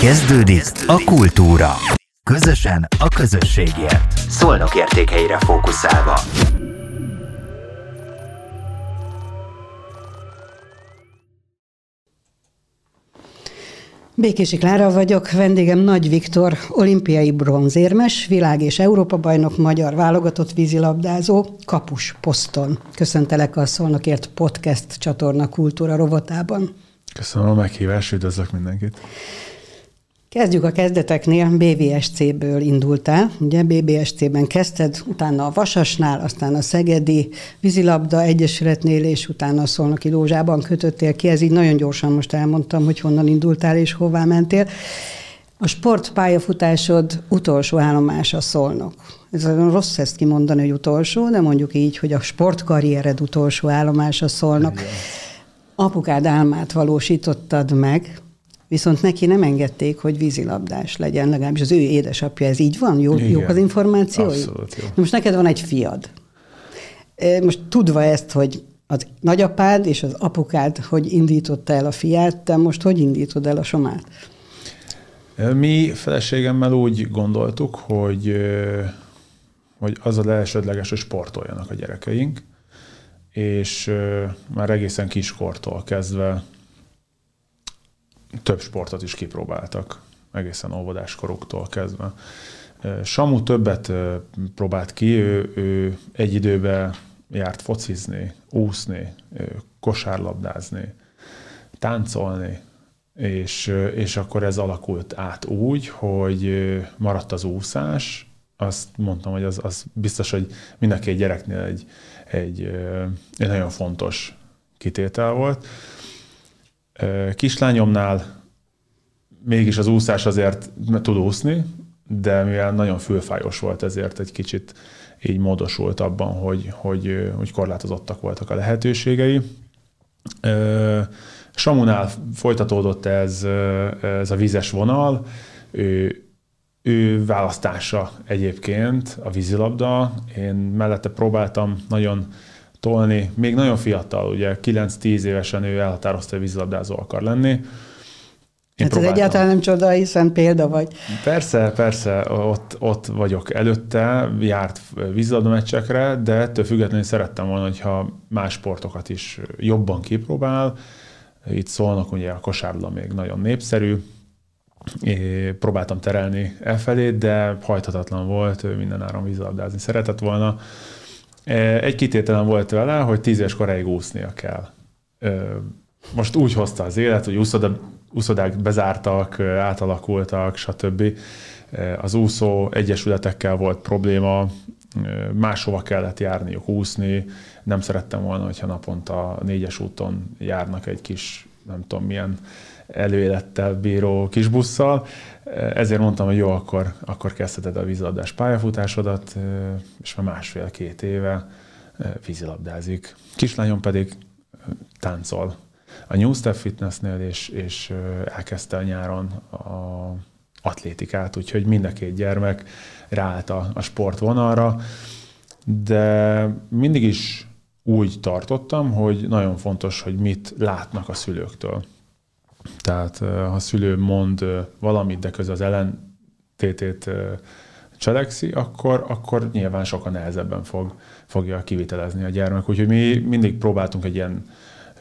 Kezdődik a kultúra. Közösen a közösségért. Szolnok értékeire fókuszálva. Békési Klára vagyok, vendégem Nagy Viktor, olimpiai bronzérmes, világ- és Európa-bajnok, magyar válogatott vízilabdázó, kapus poszton. Köszöntelek a Szolnokért podcast csatorna kultúra rovatában. Köszönöm a meghívást, üdvözlök mindenkit. Kezdjük a kezdeteknél, BVSC-ből indultál, ugye BVSC-ben kezdted, utána a Vasasnál, aztán a Szegedi Vízilabda Egyesületnél, és utána a Szolnoki Lózsában kötöttél ki. Ez így nagyon gyorsan most elmondtam, hogy honnan indultál és hová mentél. A sportpályafutásod utolsó állomás a Szolnok. Ez olyan rossz ezt kimondani, hogy utolsó, de mondjuk így, hogy a sportkarriered utolsó állomás a Szolnok. Igen. Apukád álmát valósítottad meg, viszont neki nem engedték, hogy vízilabdás legyen, legalábbis az ő édesapja, ez így van? Jó, jók az információi? Abszolút jó. most neked van egy fiad. Most tudva ezt, hogy az nagyapád és az apukád hogy indította el a fiát, te most hogy indítod el a somát? Mi feleségemmel úgy gondoltuk, hogy, hogy az a elsődleges, hogy sportoljanak a gyerekeink, és már egészen kiskortól kezdve több sportot is kipróbáltak, egészen óvodás koroktól kezdve. Samu többet próbált ki, ő, ő egy időben járt focizni, úszni, kosárlabdázni, táncolni, és, és akkor ez alakult át úgy, hogy maradt az úszás, azt mondtam, hogy az, az biztos, hogy mindenki egy gyereknél egy, egy, egy nagyon fontos kitétel volt. Kislányomnál mégis az úszás azért tud úszni, de mivel nagyon fülfájos volt, ezért egy kicsit így módosult abban, hogy, hogy, hogy korlátozottak voltak a lehetőségei. Samunál folytatódott ez, ez a vízes vonal, ő, ő választása egyébként a vízilabda. Én mellette próbáltam nagyon tolni, még nagyon fiatal, ugye 9-10 évesen ő elhatározta, hogy vízilabdázó akar lenni. Én hát ez egyáltalán nem csoda, hiszen példa vagy. Persze, persze, ott, ott vagyok előtte, járt vízilabda meccsekre, de ettől függetlenül szerettem volna, hogyha más sportokat is jobban kipróbál. Itt szólnak, ugye a kosárlabda még nagyon népszerű, É, próbáltam terelni e felé, de hajthatatlan volt, ő minden áron vízilabdázni szeretett volna. Egy kitételem volt vele, hogy tíz éves koráig úsznia kell. Most úgy hozta az élet, hogy úszoda, úszodák bezártak, átalakultak, stb. Az úszó egyesületekkel volt probléma, máshova kellett járniuk úszni, nem szerettem volna, hogyha naponta négyes úton járnak egy kis, nem tudom milyen előélettel bíró kis busszal. Ezért mondtam, hogy jó, akkor, akkor kezdheted a vízilabdás pályafutásodat, és már másfél-két éve vízilabdázik. Kislányom pedig táncol a New Step Fitnessnél, és, és elkezdte a nyáron a atlétikát, úgyhogy mind a két gyermek ráállt a, a sportvonalra, de mindig is úgy tartottam, hogy nagyon fontos, hogy mit látnak a szülőktől. Tehát ha a szülő mond valamit, de közben az ellentétét cselekszi, akkor, akkor nyilván sokkal nehezebben fog, fogja kivitelezni a gyermek. Úgyhogy mi mindig próbáltunk egy ilyen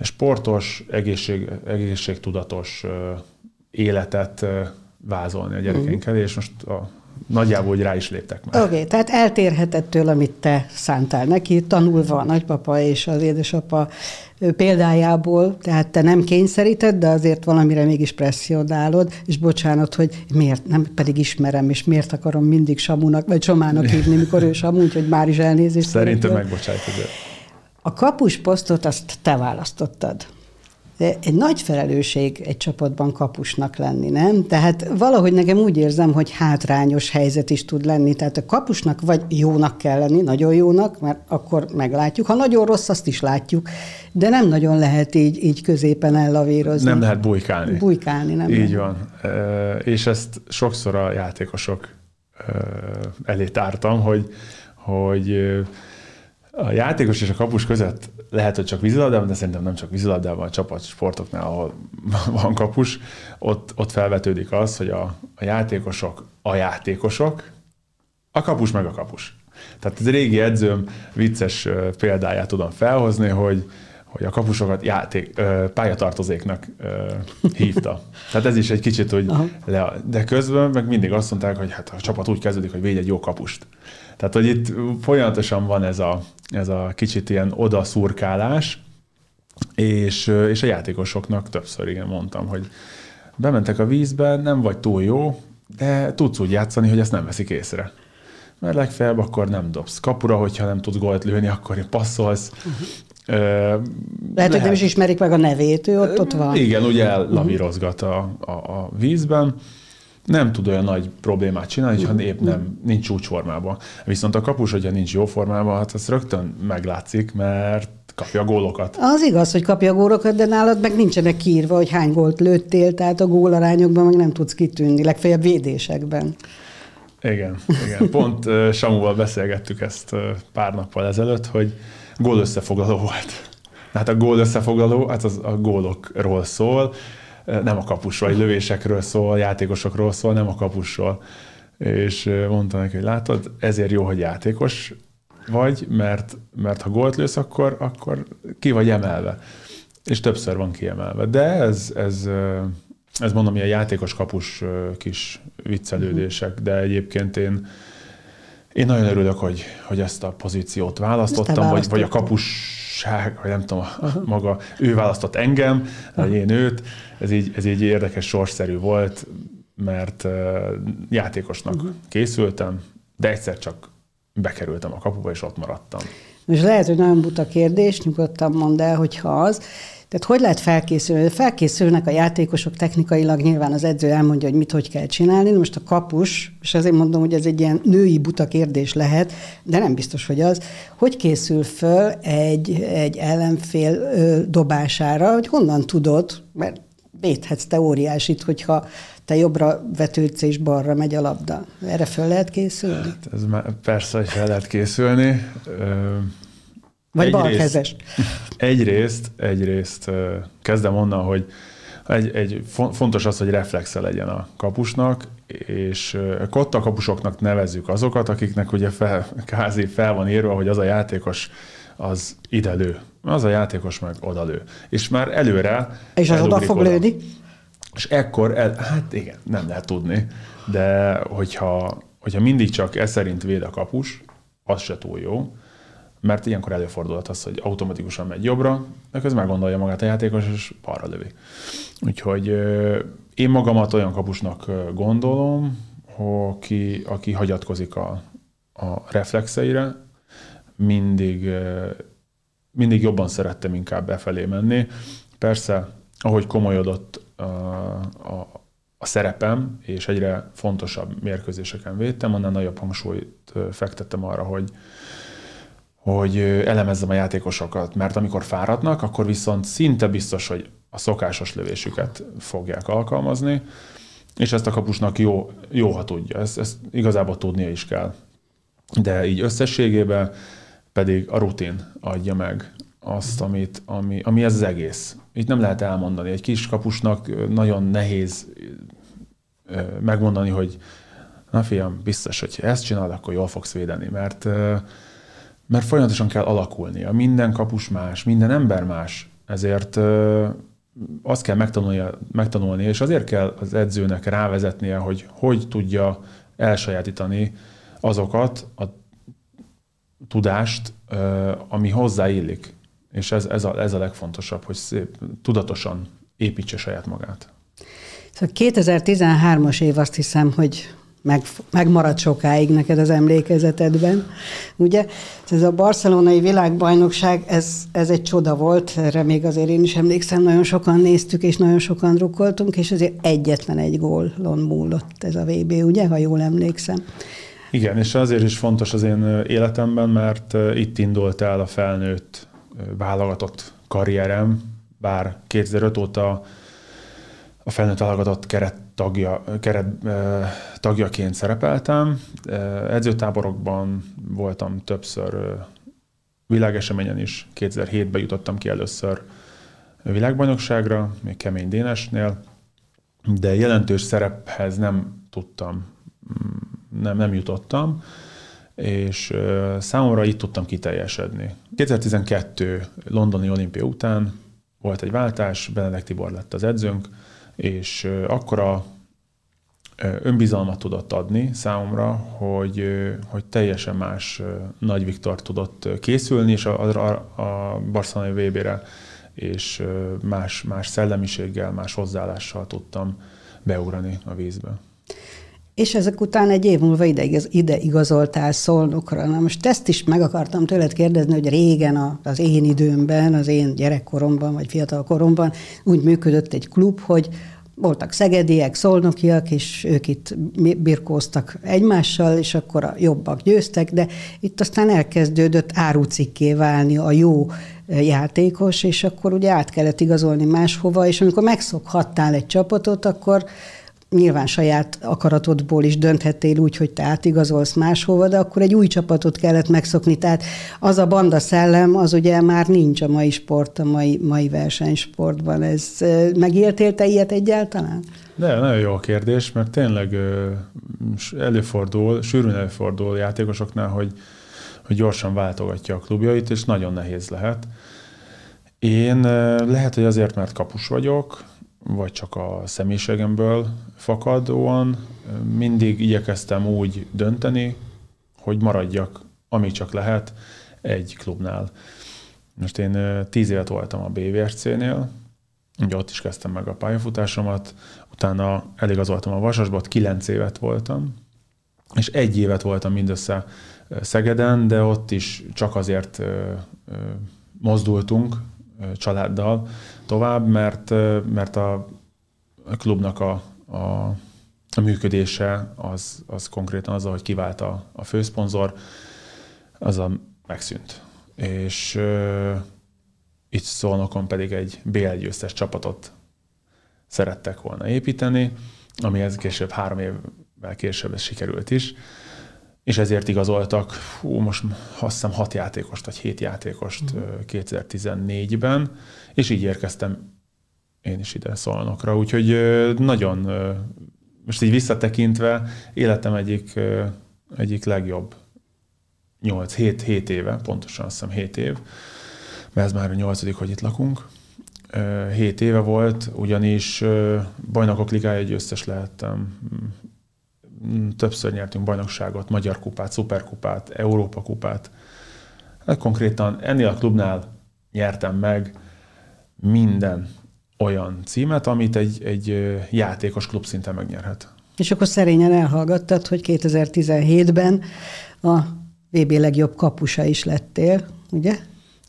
sportos, egészség, egészségtudatos életet vázolni a gyerekeinkkel, és most a nagyjából hogy rá is léptek már. Oké, okay, tehát eltérhetettől, amit te szántál neki, tanulva a nagypapa és az édesapa példájából, tehát te nem kényszeríted, de azért valamire mégis presszionálod, és bocsánat, hogy miért, nem pedig ismerem, és miért akarom mindig Samunak, vagy Somának hívni, mikor ő Samu, úgyhogy már is elnézést. Szerintem megbocsájtod. A kapus posztot azt te választottad. De egy nagy felelősség egy csapatban kapusnak lenni, nem? Tehát valahogy nekem úgy érzem, hogy hátrányos helyzet is tud lenni. Tehát a kapusnak vagy jónak kell lenni, nagyon jónak, mert akkor meglátjuk. Ha nagyon rossz, azt is látjuk. De nem nagyon lehet így, így középen ellavírozni. Nem lehet bujkálni. Bujkálni, nem Így lehet. van. És ezt sokszor a játékosok elé tártam, hogy, hogy a játékos és a kapus között lehet, hogy csak vízilabdában, de szerintem nem csak vízilabdában, a csapatsportoknál, ahol van kapus, ott, ott felvetődik az, hogy a, a játékosok a játékosok, a kapus meg a kapus. Tehát ez a régi edzőm vicces példáját tudom felhozni, hogy, hogy a kapusokat játék, pályatartozéknak hívta. Tehát ez is egy kicsit, hogy le, de közben meg mindig azt mondták, hogy hát a csapat úgy kezdődik, hogy védj egy jó kapust. Tehát, hogy itt folyamatosan van ez a, ez a kicsit ilyen odaszurkálás, és, és a játékosoknak többször igen mondtam, hogy bementek a vízbe, nem vagy túl jó, de tudsz úgy játszani, hogy ezt nem veszik észre. Mert legfeljebb akkor nem dobsz kapura, hogyha nem tudsz gólt lőni, akkor passzolsz. Uh-huh. Lehet, lehet, hogy nem is ismerik meg a nevét, ő ott, ott van. Igen, ugye ellavírozgat a, a, a vízben nem tud olyan nagy problémát csinálni, ha épp nem, nincs csúcsformában. Viszont a kapus, hogyha nincs jó formában, hát ez rögtön meglátszik, mert kapja a gólokat. Az igaz, hogy kapja a gólokat, de nálad meg nincsenek kiírva, hogy hány gólt lőttél, tehát a gólarányokban meg nem tudsz kitűnni, legfeljebb védésekben. Igen, igen. Pont Samuval beszélgettük ezt pár nappal ezelőtt, hogy gól összefoglaló volt. Hát a gól összefoglaló, hát az a gólokról szól, nem a kapusról, vagy lövésekről szól, játékosokról szól, nem a kapusról. És mondta neki, hogy látod, ezért jó, hogy játékos vagy, mert, mert ha gólt lősz, akkor, akkor ki vagy emelve. És többször van kiemelve. De ez, ez, ez mondom, ilyen játékos-kapus kis viccelődések, de egyébként én, én nagyon örülök, hogy, hogy ezt a pozíciót választottam, vagy, vagy a kapusság, vagy nem tudom, maga, ő választott engem, vagy én őt, ez így, ez így érdekes sorszerű volt, mert játékosnak uh-huh. készültem, de egyszer csak bekerültem a kapuba, és ott maradtam. Most lehet, hogy nagyon buta kérdés, nyugodtan mondd el, hogyha az. Tehát hogy lehet felkészülni? Felkészülnek a játékosok technikailag, nyilván az edző elmondja, hogy mit hogy kell csinálni. Most a kapus, és azért mondom, hogy ez egy ilyen női buta kérdés lehet, de nem biztos, hogy az. Hogy készül föl egy, egy ellenfél ö, dobására, hogy honnan tudod, mert védhetsz te óriásit, hogyha te jobbra vetődsz és balra megy a labda. Erre föl lehet készülni? Hát ez már persze, hogy fel lehet készülni. Vagy balkezes. Egyrészt, egyrészt kezdem onnan, hogy egy, egy fontos az, hogy reflexe legyen a kapusnak, és kotta kapusoknak nevezzük azokat, akiknek ugye fel, kázi fel van írva, hogy az a játékos az ide lő. Az a játékos meg oda lő. És már előre... És az oda fog lőni? És ekkor, el, hát igen, nem lehet tudni, de hogyha, hogyha mindig csak ez szerint véd a kapus, az se túl jó, mert ilyenkor előfordulhat az, hogy automatikusan megy jobbra, de közben meggondolja magát a játékos, és balra lövi. Úgyhogy én magamat olyan kapusnak gondolom, aki, aki hagyatkozik a, a reflexeire, mindig, mindig jobban szerettem inkább befelé menni. Persze, ahogy komolyodott a, a, a szerepem, és egyre fontosabb mérkőzéseken védtem, annál nagyobb hangsúlyt fektettem arra, hogy, hogy elemezzem a játékosokat, mert amikor fáradnak, akkor viszont szinte biztos, hogy a szokásos lövésüket fogják alkalmazni, és ezt a kapusnak jó, jó ha tudja. Ezt, ezt igazából tudnia is kell. De így összességében pedig a rutin adja meg azt, amit, ami, ami ez az egész. Itt nem lehet elmondani. Egy kis kapusnak nagyon nehéz megmondani, hogy na fiam, biztos, hogy ezt csinálod, akkor jól fogsz védeni, mert, mert folyamatosan kell alakulnia. Minden kapus más, minden ember más, ezért azt kell megtanulnia, megtanulni, és azért kell az edzőnek rávezetnie, hogy hogy tudja elsajátítani azokat a tudást, ami hozzáillik. És ez, ez, a, ez a legfontosabb, hogy szép, tudatosan építse saját magát. Szóval 2013-as év azt hiszem, hogy meg, megmaradt sokáig neked az emlékezetedben. Ugye ez a barcelonai világbajnokság, ez, ez egy csoda volt, erre még azért én is emlékszem, nagyon sokan néztük, és nagyon sokan drukkoltunk, és azért egyetlen egy gólon múlott ez a VB, ugye, ha jól emlékszem. Igen, és azért is fontos az én életemben, mert itt indult el a felnőtt válogatott karrierem, bár 2005 óta a felnőtt válogatott keret, tagja, keret tagjaként szerepeltem. Edzőtáborokban voltam többször világeseményen is 2007-ben jutottam ki először világbajnokságra, még Kemény Dénesnél, de jelentős szerephez nem tudtam, mm, nem, nem jutottam, és számomra itt tudtam kiteljesedni. 2012 londoni olimpia után volt egy váltás, Benedek Tibor lett az edzőnk, és akkora önbizalmat tudott adni számomra, hogy, hogy teljesen más Nagy Viktor tudott készülni, és a, a, a Barcelonai VB-re, és más, más szellemiséggel, más hozzáállással tudtam beugrani a vízbe. És ezek után egy év múlva ide, ide igazoltál Szolnokra. Na most ezt is meg akartam tőled kérdezni, hogy régen az én időmben, az én gyerekkoromban, vagy fiatal koromban úgy működött egy klub, hogy voltak szegediek, szolnokiak, és ők itt birkóztak egymással, és akkor a jobbak győztek, de itt aztán elkezdődött árucikké válni a jó játékos, és akkor ugye át kellett igazolni máshova, és amikor megszokhattál egy csapatot, akkor nyilván saját akaratodból is dönthettél úgy, hogy te átigazolsz máshova, de akkor egy új csapatot kellett megszokni. Tehát az a banda szellem, az ugye már nincs a mai sport, a mai, mai versenysportban. Ez, megéltél te ilyet egyáltalán? De nagyon jó a kérdés, mert tényleg előfordul, sűrűn előfordul játékosoknál, hogy, hogy gyorsan váltogatja a klubjait, és nagyon nehéz lehet. Én lehet, hogy azért, mert kapus vagyok, vagy csak a személyiségemből fakadóan mindig igyekeztem úgy dönteni, hogy maradjak, amíg csak lehet, egy klubnál. Most én tíz évet voltam a BVSC-nél, ugye ott is kezdtem meg a pályafutásomat, utána eligazoltam a Vasasba, kilenc évet voltam, és egy évet voltam mindössze Szegeden, de ott is csak azért mozdultunk családdal tovább, mert, mert a klubnak a, a, a működése az, az konkrétan az, hogy kivált a, a főszponzor, az a megszűnt. És uh, itt Szolnokon pedig egy BL győztes csapatot szerettek volna építeni, ez később három évvel később ez sikerült is, és ezért igazoltak, hú, most azt hiszem hat játékost, vagy hét játékost mm. 2014-ben, és így érkeztem én is ide Szolnokra, úgyhogy nagyon, most így visszatekintve, életem egyik, egyik legjobb 8-7 éve, pontosan azt hiszem 7 év, mert ez már a nyolcadik, hogy itt lakunk. 7 éve volt, ugyanis bajnokok ligája győztes lehettem, többször nyertünk bajnokságot, Magyar kupát, Szuperkupát, Európa kupát. Hát konkrétan ennél a klubnál nyertem meg minden olyan címet, amit egy, egy játékos klub szinten megnyerhet. És akkor szerényen elhallgattad, hogy 2017-ben a VB legjobb kapusa is lettél, ugye?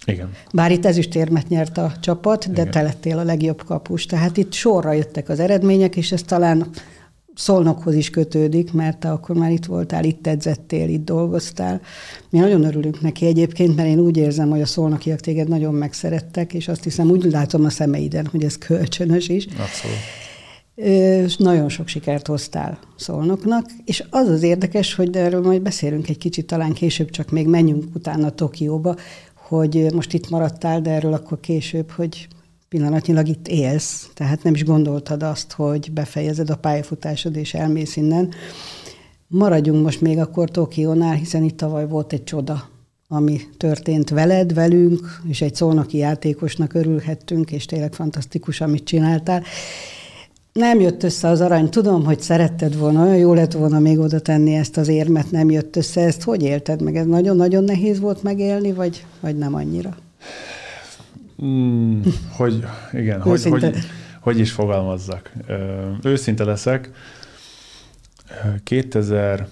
Igen. Bár itt ezüstérmet nyert a csapat, de Igen. te lettél a legjobb kapus. Tehát itt sorra jöttek az eredmények, és ez talán Szolnokhoz is kötődik, mert te akkor már itt voltál, itt edzettél, itt dolgoztál. Mi nagyon örülünk neki egyébként, mert én úgy érzem, hogy a szolnokiak téged nagyon megszerettek, és azt hiszem, úgy látom a szemeiden, hogy ez kölcsönös is. Abszolút. És nagyon sok sikert hoztál Szolnoknak, és az az érdekes, hogy erről majd beszélünk egy kicsit, talán később csak még menjünk utána Tokióba, hogy most itt maradtál, de erről akkor később, hogy pillanatnyilag itt élsz, tehát nem is gondoltad azt, hogy befejezed a pályafutásod és elmész innen. Maradjunk most még akkor Tokiónál, hiszen itt tavaly volt egy csoda, ami történt veled, velünk, és egy szónoki játékosnak örülhettünk, és tényleg fantasztikus, amit csináltál. Nem jött össze az arany. Tudom, hogy szeretted volna, olyan jó lett volna még oda tenni ezt az érmet, nem jött össze. Ezt hogy élted meg? Ez nagyon-nagyon nehéz volt megélni, vagy, vagy nem annyira? Mm, hogy, igen, hogy, hogy, hogy is fogalmazzak. Őszinte leszek. 2000,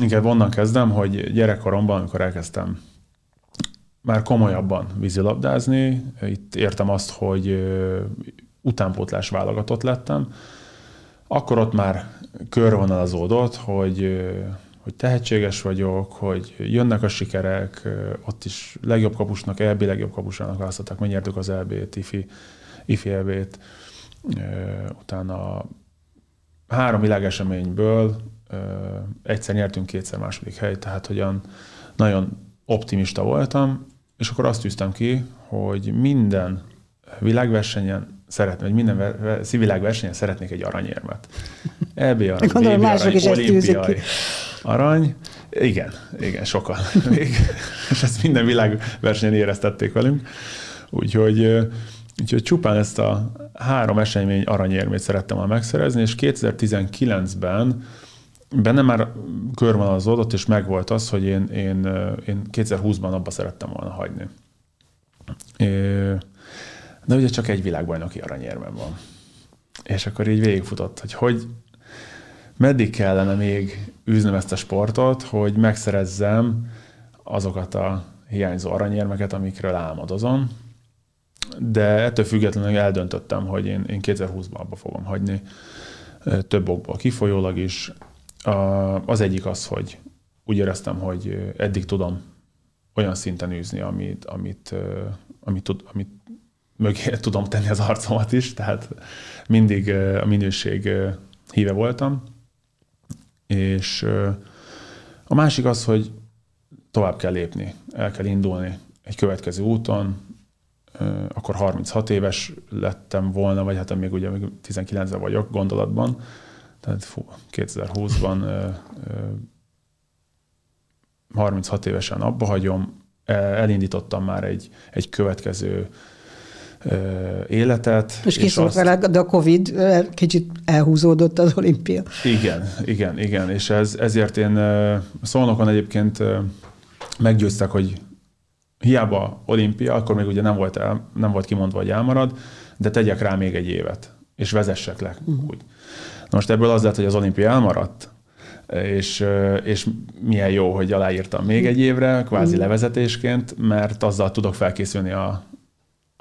inkább onnan kezdem, hogy gyerekkoromban, amikor elkezdtem már komolyabban vízilabdázni, itt értem azt, hogy utánpótlás válogatott lettem, akkor ott már körvonalazódott, hogy hogy tehetséges vagyok, hogy jönnek a sikerek, ott is legjobb kapusnak, EB legjobb kapusának választották, megnyertük az EB-t, IFI, IFI EB-t, utána három világeseményből egyszer nyertünk, kétszer második hely, tehát hogyan nagyon optimista voltam, és akkor azt tűztem ki, hogy minden világversenyen szeretném, hogy minden ver- világversenyen szeretnék egy aranyérmet. EB arany, Gondolom, mások arany, is ezt olimpiai ki. Arany. Igen, igen, sokan még. És ezt minden világversenyen éreztették velünk. Úgyhogy, úgyhogy csupán ezt a három esemény aranyérmét szerettem volna megszerezni, és 2019-ben bennem már körvonalazódott, és megvolt az, hogy én, én, én 2020-ban abba szerettem volna hagyni. De ugye csak egy világbajnoki aranyérmem van. És akkor így végigfutott, hogy hogy meddig kellene még űznöm ezt a sportot, hogy megszerezzem azokat a hiányzó aranyérmeket, amikről álmodozom. De ettől függetlenül eldöntöttem, hogy én, én 2020-ban abba fogom hagyni, több okból kifolyólag is. Az egyik az, hogy úgy éreztem, hogy eddig tudom olyan szinten űzni, amit, amit, amit, amit mögé tudom tenni az arcomat is, tehát mindig a minőség híve voltam. És a másik az, hogy tovább kell lépni, el kell indulni egy következő úton, akkor 36 éves lettem volna, vagy hát még ugye még 19 vagyok gondolatban, tehát fú, 2020-ban ö, ö, 36 évesen abba hagyom, El- elindítottam már egy, egy következő életet. És kiszólt vele, de a Covid kicsit elhúzódott az olimpia. Igen, igen, igen, és ez, ezért én ö, Szolnokon egyébként meggyőztek, hogy hiába olimpia, akkor még ugye nem volt, el, nem volt kimondva, hogy elmarad, de tegyek rá még egy évet, és vezessek le uh-huh. úgy. Na most ebből az lett, hogy az olimpia elmaradt, és, és milyen jó, hogy aláírtam még egy évre, kvázi levezetésként, mert azzal tudok felkészülni a,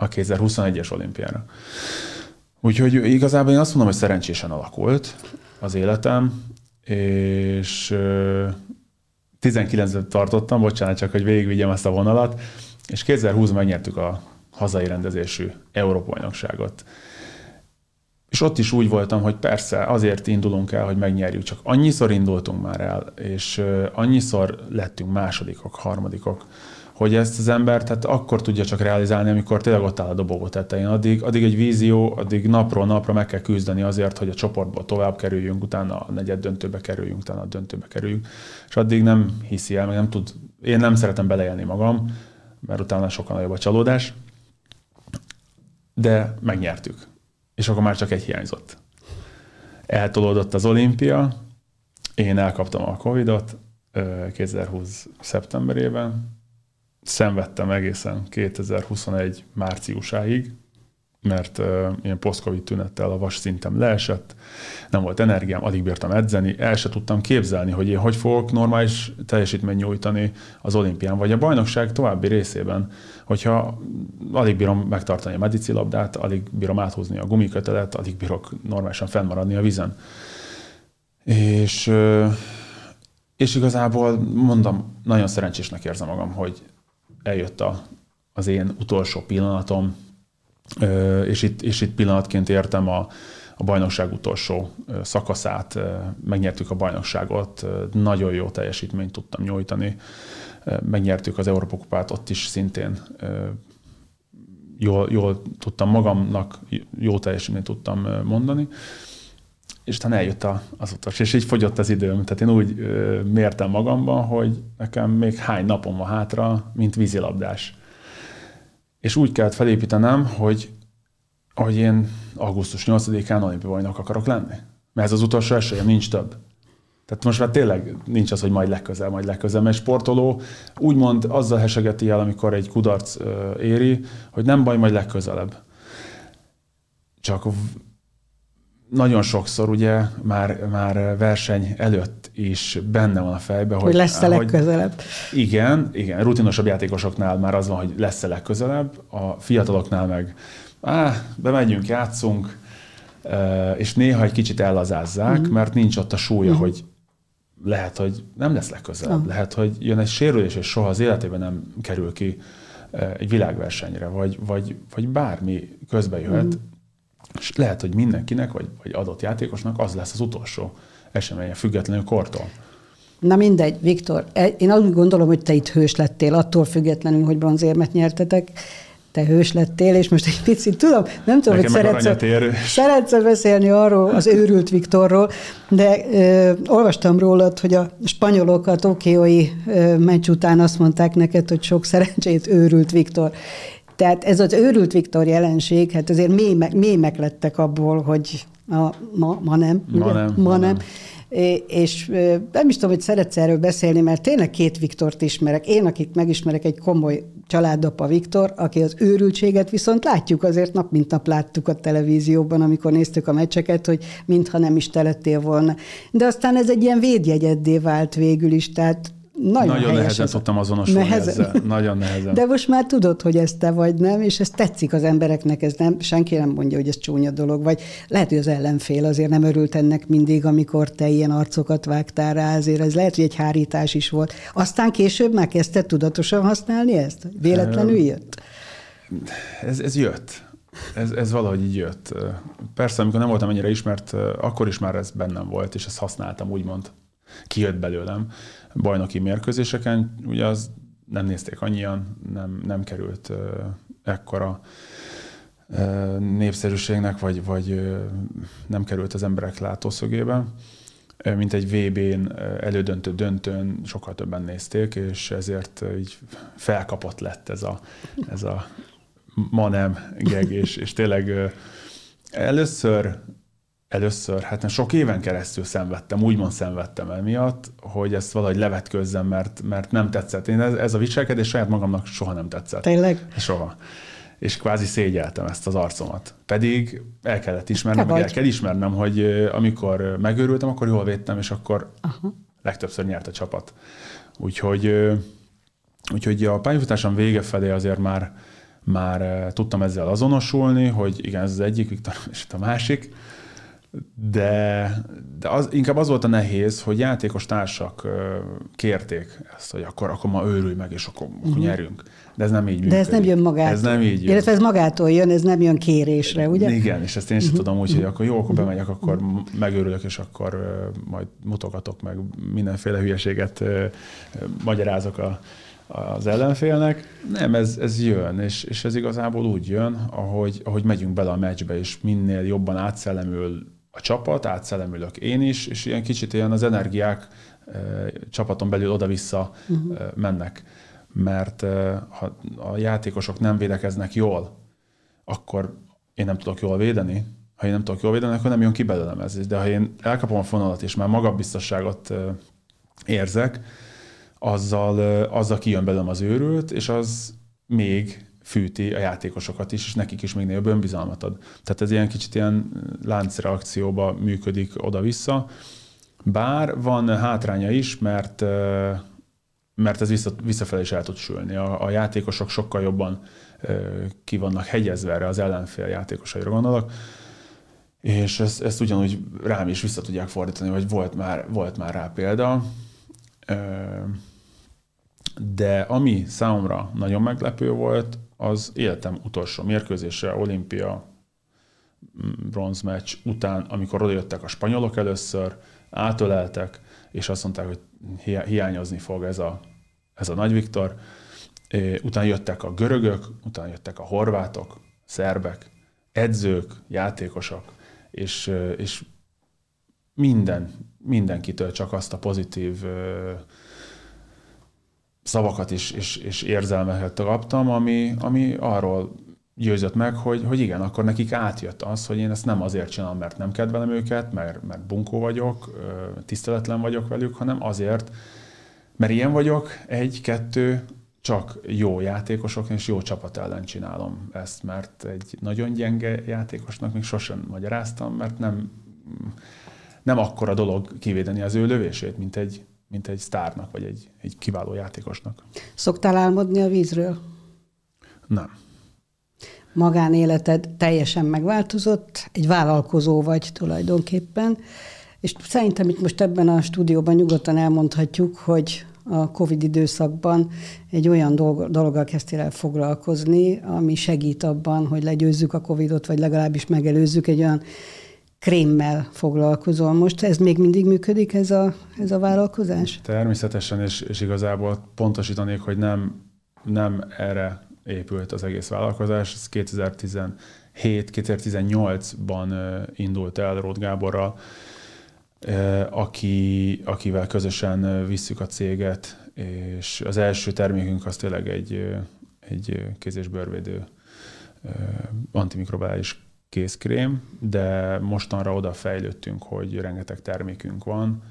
a 2021-es olimpiára. Úgyhogy igazából én azt mondom, hogy szerencsésen alakult az életem, és ö, 19-ben tartottam, bocsánat, csak hogy végigvigyem ezt a vonalat, és 2020-ban megnyertük a hazai rendezésű Európa-bajnokságot. És ott is úgy voltam, hogy persze azért indulunk el, hogy megnyerjük, csak annyiszor indultunk már el, és annyiszor lettünk másodikok, harmadikok, hogy ezt az ember tehát akkor tudja csak realizálni, amikor tényleg ott áll a dobogó tetején. Addig, addig egy vízió, addig napról napra meg kell küzdeni azért, hogy a csoportból tovább kerüljünk, utána a negyed döntőbe kerüljünk, utána a döntőbe kerüljünk, és addig nem hiszi el, meg nem tud, én nem szeretem beleélni magam, mert utána sokkal nagyobb a csalódás, de megnyertük. És akkor már csak egy hiányzott. Eltolódott az olimpia, én elkaptam a Covidot ö, 2020 szeptemberében, szenvedtem egészen 2021 márciusáig, mert uh, ilyen post-covid tünettel a vas szintem leesett, nem volt energiám, alig bírtam edzeni, el se tudtam képzelni, hogy én hogy fogok normális teljesítmény nyújtani az olimpián, vagy a bajnokság további részében, hogyha alig bírom megtartani a medicilabdát, alig bírom áthúzni a gumikötelet, alig bírok normálisan fennmaradni a vízen. És, és igazából mondom, nagyon szerencsésnek érzem magam, hogy eljött a, az én utolsó pillanatom, és itt, és itt pillanatként értem a, a bajnokság utolsó szakaszát, megnyertük a bajnokságot, nagyon jó teljesítményt tudtam nyújtani, megnyertük az Európa kupát, ott is szintén jól, jól tudtam magamnak, jó teljesítményt tudtam mondani, és utána eljött a, az utas, és így fogyott az időm. Tehát én úgy ö, mértem magamban, hogy nekem még hány napom van hátra, mint vízilabdás. És úgy kellett felépítenem, hogy, hogy én augusztus 8-án olimpiai bajnok akarok lenni. Mert ez az utolsó esélyem, nincs több. Tehát most már tényleg nincs az, hogy majd legközel, majd legközel, mert sportoló úgymond azzal hesegeti el, amikor egy kudarc éri, hogy nem baj, majd legközelebb. Csak nagyon sokszor ugye már, már verseny előtt is benne van a fejbe, hogy, Hogy lesz-e legközelebb. igen, igen, rutinosabb játékosoknál már az van, hogy lesz-e legközelebb, a fiataloknál meg á, bemegyünk, játszunk, és néha egy kicsit ellazázzák, mm. mert nincs ott a súlya, mm. hogy lehet, hogy nem lesz legközelebb, Ah. lehet, hogy jön egy sérülés, és soha az életében nem kerül ki egy világversenyre, vagy, vagy, vagy bármi közbe jöhet, mm. És lehet, hogy mindenkinek, vagy, vagy adott játékosnak az lesz az utolsó eseménye, függetlenül kortól. Na mindegy, Viktor, e, én úgy gondolom, hogy te itt hős lettél, attól függetlenül, hogy bronzérmet nyertetek te hős lettél, és most egy picit tudom, nem tudom, Nekem hogy szeretsz, szeretsz beszélni arról, az őrült Viktorról, de ö, olvastam rólad, hogy a spanyolok a tokiói ö, meccs után azt mondták neked, hogy sok szerencsét őrült Viktor. Tehát ez az őrült Viktor jelenség, hát azért mémek, mémek lettek abból, hogy a, ma, ma nem. Ma ugye? nem. Ma, ma nem. nem és nem is tudom, hogy szeretsz erről beszélni, mert tényleg két Viktort ismerek. Én, akik megismerek egy komoly családapa Viktor, aki az őrültséget viszont látjuk, azért nap mint nap láttuk a televízióban, amikor néztük a meccseket, hogy mintha nem is te lettél volna. De aztán ez egy ilyen védjegyeddé vált végül is, tehát nagyon, nagyon nehezen tudtam azonosulni nehezen. ezzel. Nagyon nehezen. De most már tudod, hogy ez te vagy, nem? És ez tetszik az embereknek, ez nem, senki nem mondja, hogy ez csúnya dolog, vagy lehet, hogy az ellenfél azért nem örült ennek mindig, amikor te ilyen arcokat vágtál rá, azért ez lehet, hogy egy hárítás is volt. Aztán később már kezdted tudatosan használni ezt? Véletlenül jött? Ez, ez jött. Ez, ez valahogy így jött. Persze, amikor nem voltam ennyire ismert, akkor is már ez bennem volt, és ezt használtam, úgymond. Kijött belőlem bajnoki mérkőzéseken, ugye az nem nézték annyian, nem, nem került ekkora népszerűségnek, vagy, vagy nem került az emberek látószögébe, mint egy VB-n elődöntő döntőn sokkal többen nézték, és ezért így felkapott lett ez a, ez a ma nem geg, és, és tényleg először először, hát sok éven keresztül szenvedtem, úgymond szenvedtem emiatt, hogy ezt valahogy levetközzem, mert, mert nem tetszett. Én ez, ez a viselkedés saját magamnak soha nem tetszett. Tényleg? Soha. És kvázi szégyeltem ezt az arcomat. Pedig el kellett ismernem, meg el kell ismernem, hogy amikor megőrültem, akkor jól védtem, és akkor Aha. legtöbbször nyert a csapat. Úgyhogy, úgyhogy a pályafutásom vége felé azért már, már tudtam ezzel azonosulni, hogy igen, ez az egyik, Viktor, és a másik, de, de az, inkább az volt a nehéz, hogy játékos társak kérték ezt, hogy akkor, akkor ma őrülj meg, és akkor, uh-huh. nyerünk. De ez nem így működik. De ez nem jön magától. Ez nem így jön. Illetve ez magától jön, ez nem jön kérésre, ugye? Igen, és ezt én sem uh-huh. tudom úgy, hogy akkor jó, akkor bemegyek, akkor megőrülök, és akkor majd mutogatok meg mindenféle hülyeséget, magyarázok a, az ellenfélnek. Nem, ez, ez jön, és, és ez igazából úgy jön, ahogy, ahogy megyünk bele a meccsbe, és minél jobban átszellemül a csapat, átszellemülök én is, és ilyen kicsit ilyen az energiák csapaton belül oda-vissza uh-huh. mennek. Mert ha a játékosok nem védekeznek jól, akkor én nem tudok jól védeni. Ha én nem tudok jól védeni, akkor nem jön ki belőlem ez. De ha én elkapom a fonalat, és már magabiztosságot érzek, azzal, azzal kijön belőlem az őrült, és az még fűti a játékosokat is, és nekik is még nagyobb önbizalmat ad. Tehát ez ilyen kicsit ilyen láncreakcióba működik oda-vissza. Bár van hátránya is, mert mert ez vissza, visszafelé is el tud sülni. A, a játékosok sokkal jobban ki vannak hegyezve erre az ellenfél játékosaira gondolok, és ezt, ezt ugyanúgy rám is vissza tudják fordítani, vagy volt már, volt már rá példa. De ami számomra nagyon meglepő volt, az életem utolsó mérkőzése, olimpia mm, bronzmeccs után, amikor odajöttek a spanyolok először, átöleltek, és azt mondták, hogy hiányozni fog ez a, ez a Nagy Viktor. Utána jöttek a görögök, utána jöttek a horvátok, szerbek, edzők, játékosok, és, és minden, mindenkitől csak azt a pozitív szavakat is, és, és érzelmeket kaptam, ami, ami arról győzött meg, hogy, hogy igen, akkor nekik átjött az, hogy én ezt nem azért csinálom, mert nem kedvelem őket, mert, mert bunkó vagyok, tiszteletlen vagyok velük, hanem azért, mert ilyen vagyok, egy, kettő, csak jó játékosok és jó csapat ellen csinálom ezt, mert egy nagyon gyenge játékosnak még sosem magyaráztam, mert nem, nem akkora dolog kivédeni az ő lövését, mint egy, mint egy sztárnak, vagy egy, egy kiváló játékosnak. Szoktál álmodni a vízről? Nem. Magánéleted teljesen megváltozott, egy vállalkozó vagy tulajdonképpen, és szerintem itt most ebben a stúdióban nyugodtan elmondhatjuk, hogy a COVID időszakban egy olyan dolog, dologgal kezdtél el foglalkozni, ami segít abban, hogy legyőzzük a COVIDot, vagy legalábbis megelőzzük egy olyan krémmel foglalkozol most. Ez még mindig működik, ez a, ez a vállalkozás? Természetesen, és, és igazából pontosítanék, hogy nem, nem erre épült az egész vállalkozás. Ez 2017-2018-ban indult el Rót Gáborral, aki, akivel közösen visszük a céget, és az első termékünk az tényleg egy, egy kéz- és bőrvédő antimikrobális kézkrém, de mostanra oda fejlődtünk, hogy rengeteg termékünk van,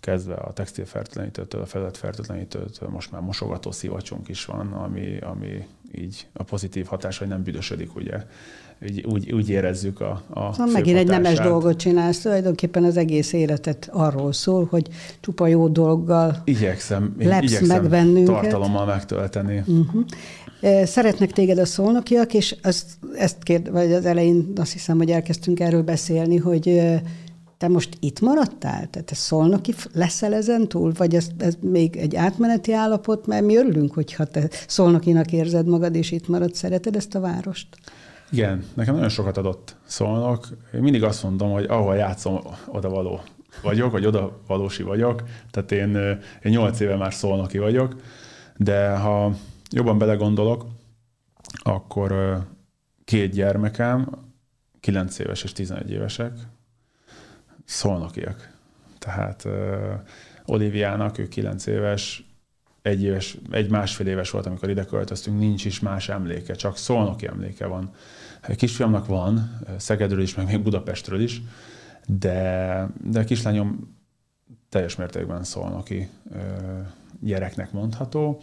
kezdve a textilfertőtlenítőtől, a felületfertőtlenítőtől, most már mosogató szivacsunk is van, ami, ami így a pozitív hatás, hogy nem büdösödik, ugye. Úgy, úgy, úgy érezzük a, a szóval Megint egy nemes dolgot csinálsz, tulajdonképpen az egész életet arról szól, hogy csupa jó dolggal igyekszem, lepsz igyekszem meg bennünket. tartalommal megtölteni. Uh-huh. Szeretnek téged a szolnokiak, és azt, ezt kérd, vagy az elején azt hiszem, hogy elkezdtünk erről beszélni, hogy te most itt maradtál? Tehát te szolnoki leszel ezen túl? Vagy ez, ez még egy átmeneti állapot? Mert mi örülünk, hogyha te szolnokinak érzed magad, és itt marad. Szereted ezt a várost? Igen, nekem nagyon sokat adott szolnok. Én mindig azt mondom, hogy ahol játszom, oda való vagyok, vagy oda valósi vagyok. Tehát én, én 8 éve már szolnoki vagyok, de ha jobban belegondolok, akkor két gyermekem, 9 éves és 11 évesek, szolnokiak. Tehát uh, Oliviának, ő 9 éves, egy, éves, egy másfél éves volt, amikor ide költöztünk, nincs is más emléke, csak szolnoki emléke van. Kisfiamnak van, Szegedről is, meg még Budapestről is, de, de kislányom teljes mértékben szolnoki uh, gyereknek mondható.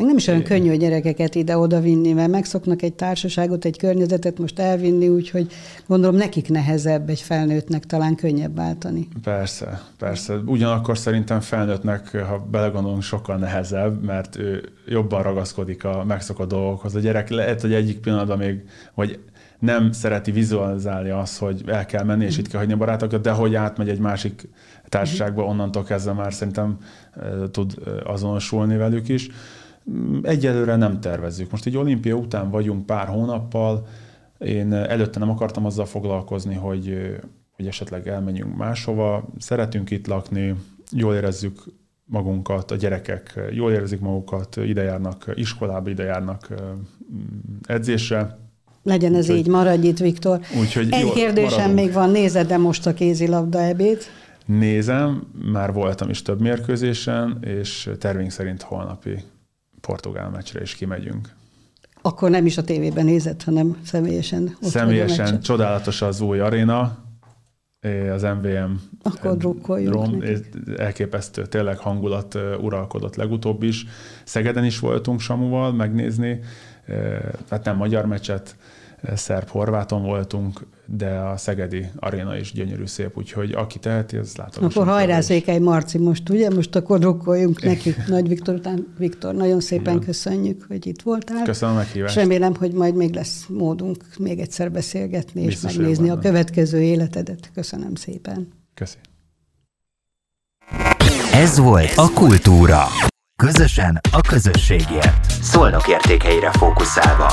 Meg nem is olyan könnyű a gyerekeket ide-oda vinni, mert megszoknak egy társaságot, egy környezetet most elvinni, úgyhogy gondolom nekik nehezebb egy felnőttnek talán könnyebb váltani. Persze, persze. Ugyanakkor szerintem felnőttnek, ha belegondolunk, sokkal nehezebb, mert ő jobban ragaszkodik a megszokott dolgokhoz. A gyerek lehet, hogy egyik pillanatban még, vagy nem szereti vizualizálni azt, hogy el kell menni, és itt kell hagyni a barátokat, de hogy átmegy egy másik társaságba, onnantól kezdve már szerintem tud azonosulni velük is. Egyelőre nem tervezzük. Most egy olimpia után vagyunk pár hónappal, én előtte nem akartam azzal foglalkozni, hogy, hogy esetleg elmenjünk máshova. Szeretünk itt lakni, jól érezzük magunkat, a gyerekek jól érzik magukat, ide járnak iskolába, ide járnak edzésre. Legyen ez úgy, így, maradj itt, Viktor. Úgyhogy Egy kérdésem maradunk. még van, nézed de most a kézilabda ebéd? Nézem, már voltam is több mérkőzésen, és tervünk szerint holnapi portugál meccsre is kimegyünk. Akkor nem is a tévében nézett, hanem személyesen ott Személyesen csodálatos az új aréna, az MVM. Akkor drukkoljunk Elképesztő, tényleg hangulat uralkodott legutóbb is. Szegeden is voltunk Samuval megnézni, hát nem magyar meccset, szerb-horváton voltunk, de a Szegedi aréna is gyönyörű szép, úgyhogy aki teheti, az látom. Akkor hajrá Székely Marci most, ugye? Most akkor drukkoljunk neki. Nagy Viktor után. Viktor, nagyon szépen Igen. köszönjük, hogy itt voltál. Köszönöm a meghívást. És remélem, hogy majd még lesz módunk még egyszer beszélgetni Biztos és megnézni a következő életedet. Köszönöm szépen. Köszönöm. Ez volt a Kultúra. Közösen a közösségért. Szolnok értékeire fókuszálva.